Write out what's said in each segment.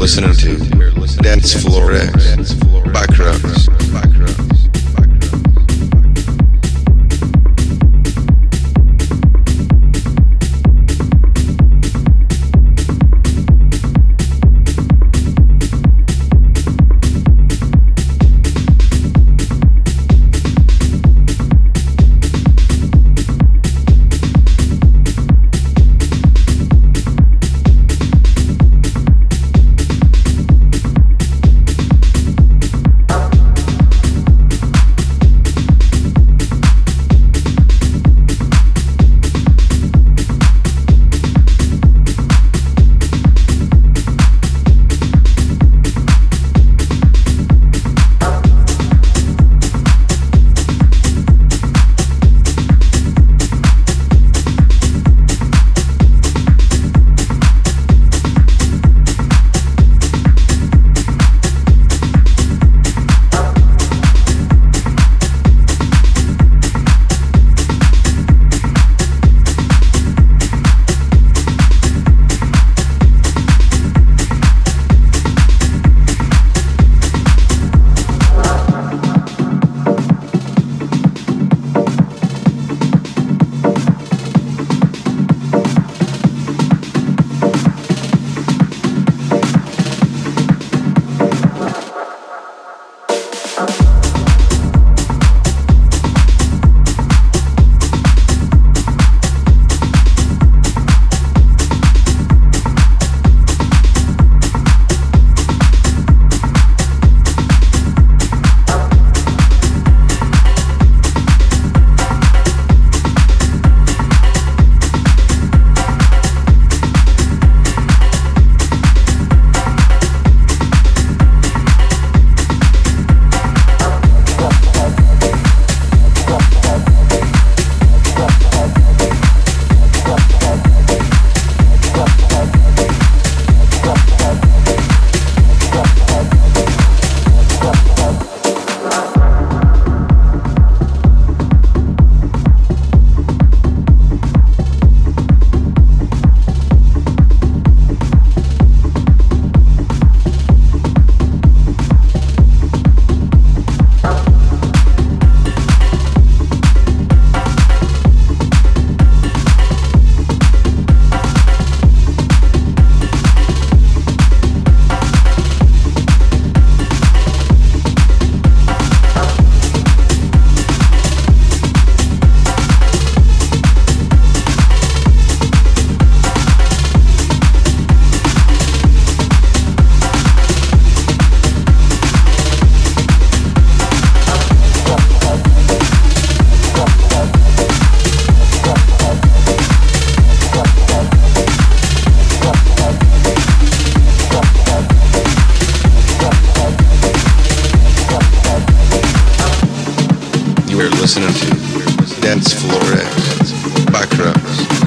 listening to Dance Floor X, listening to Dance Floor X, Bacra.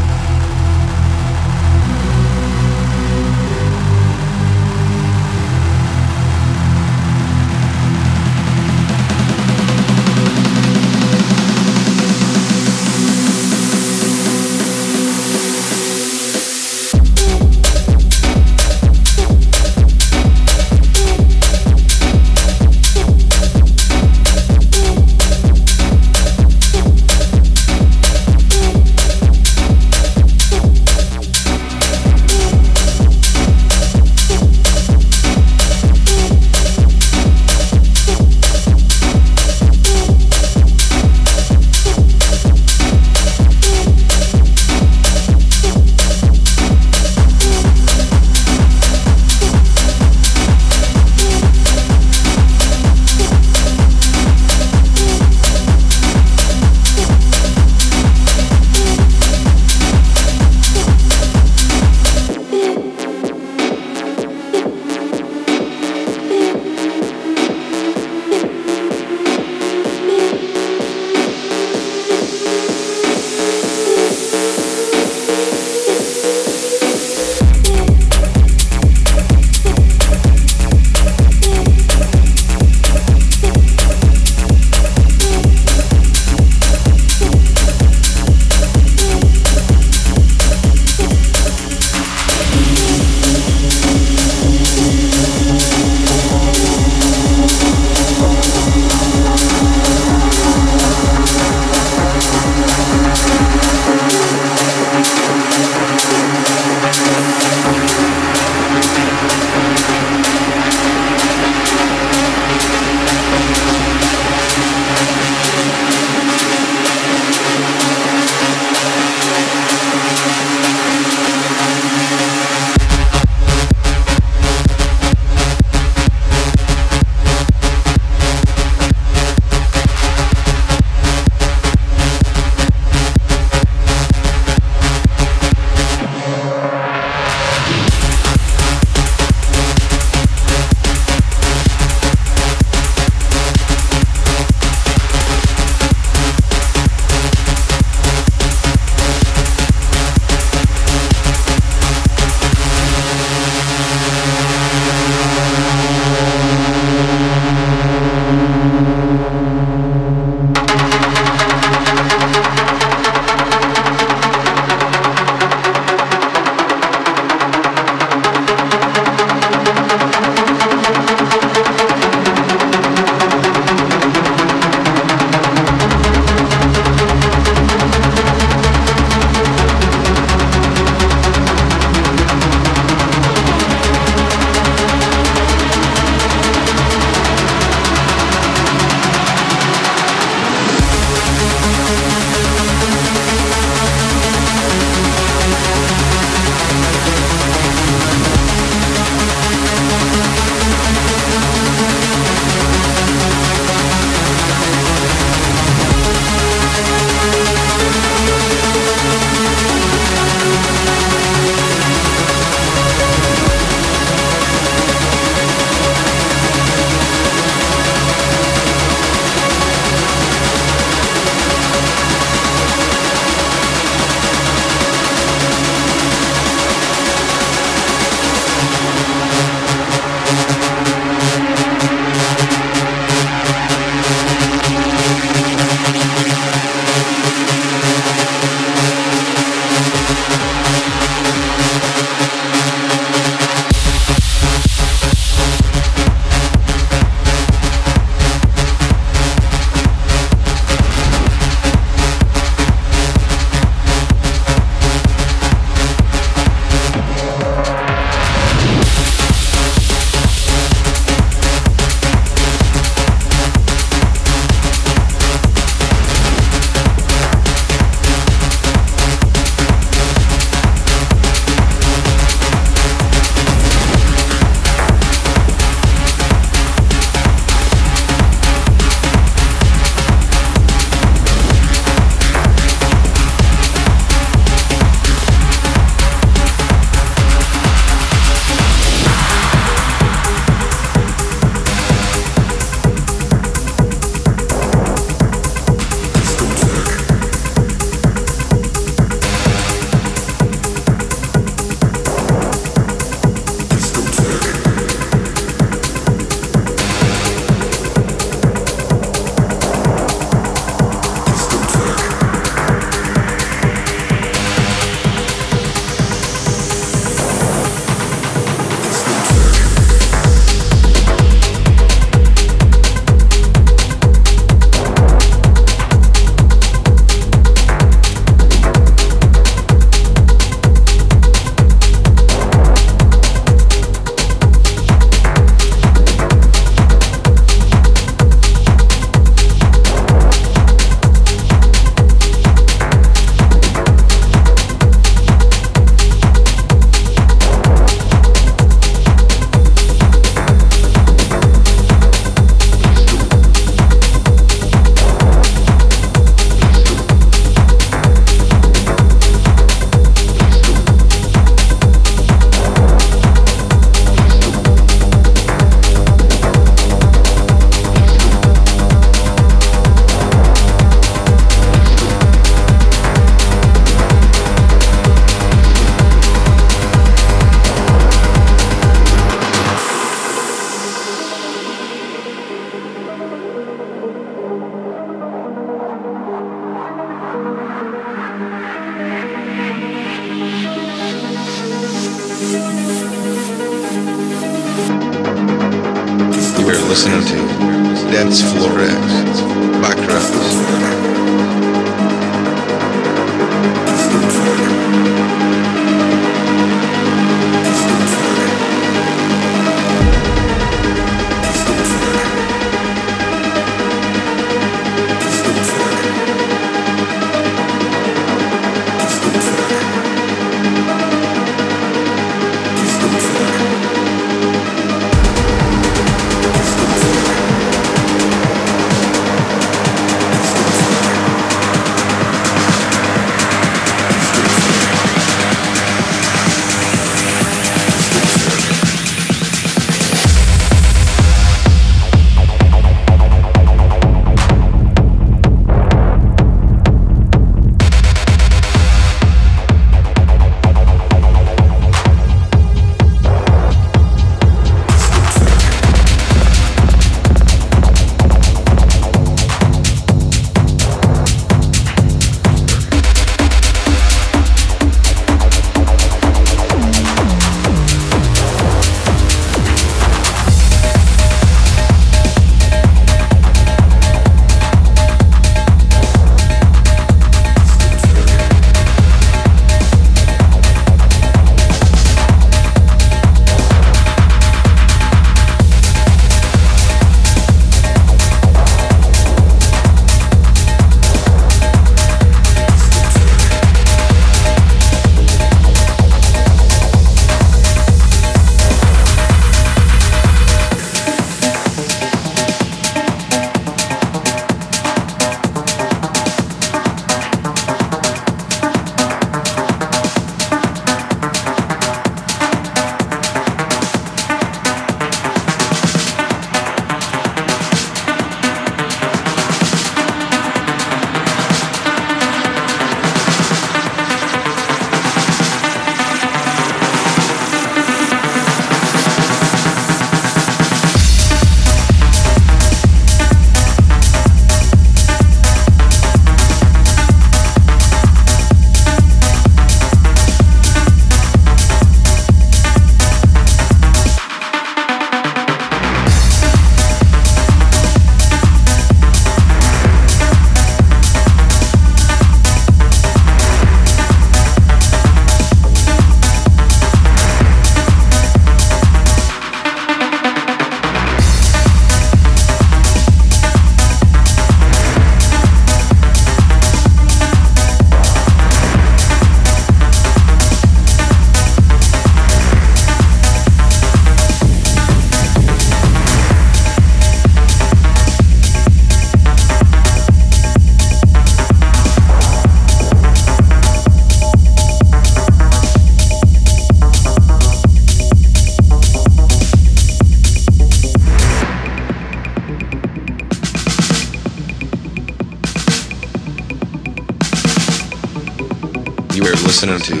To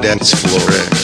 Dance Floor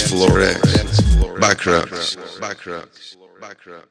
Dance Floor X. Backrooms. Backrooms. Backrooms. Backrooms.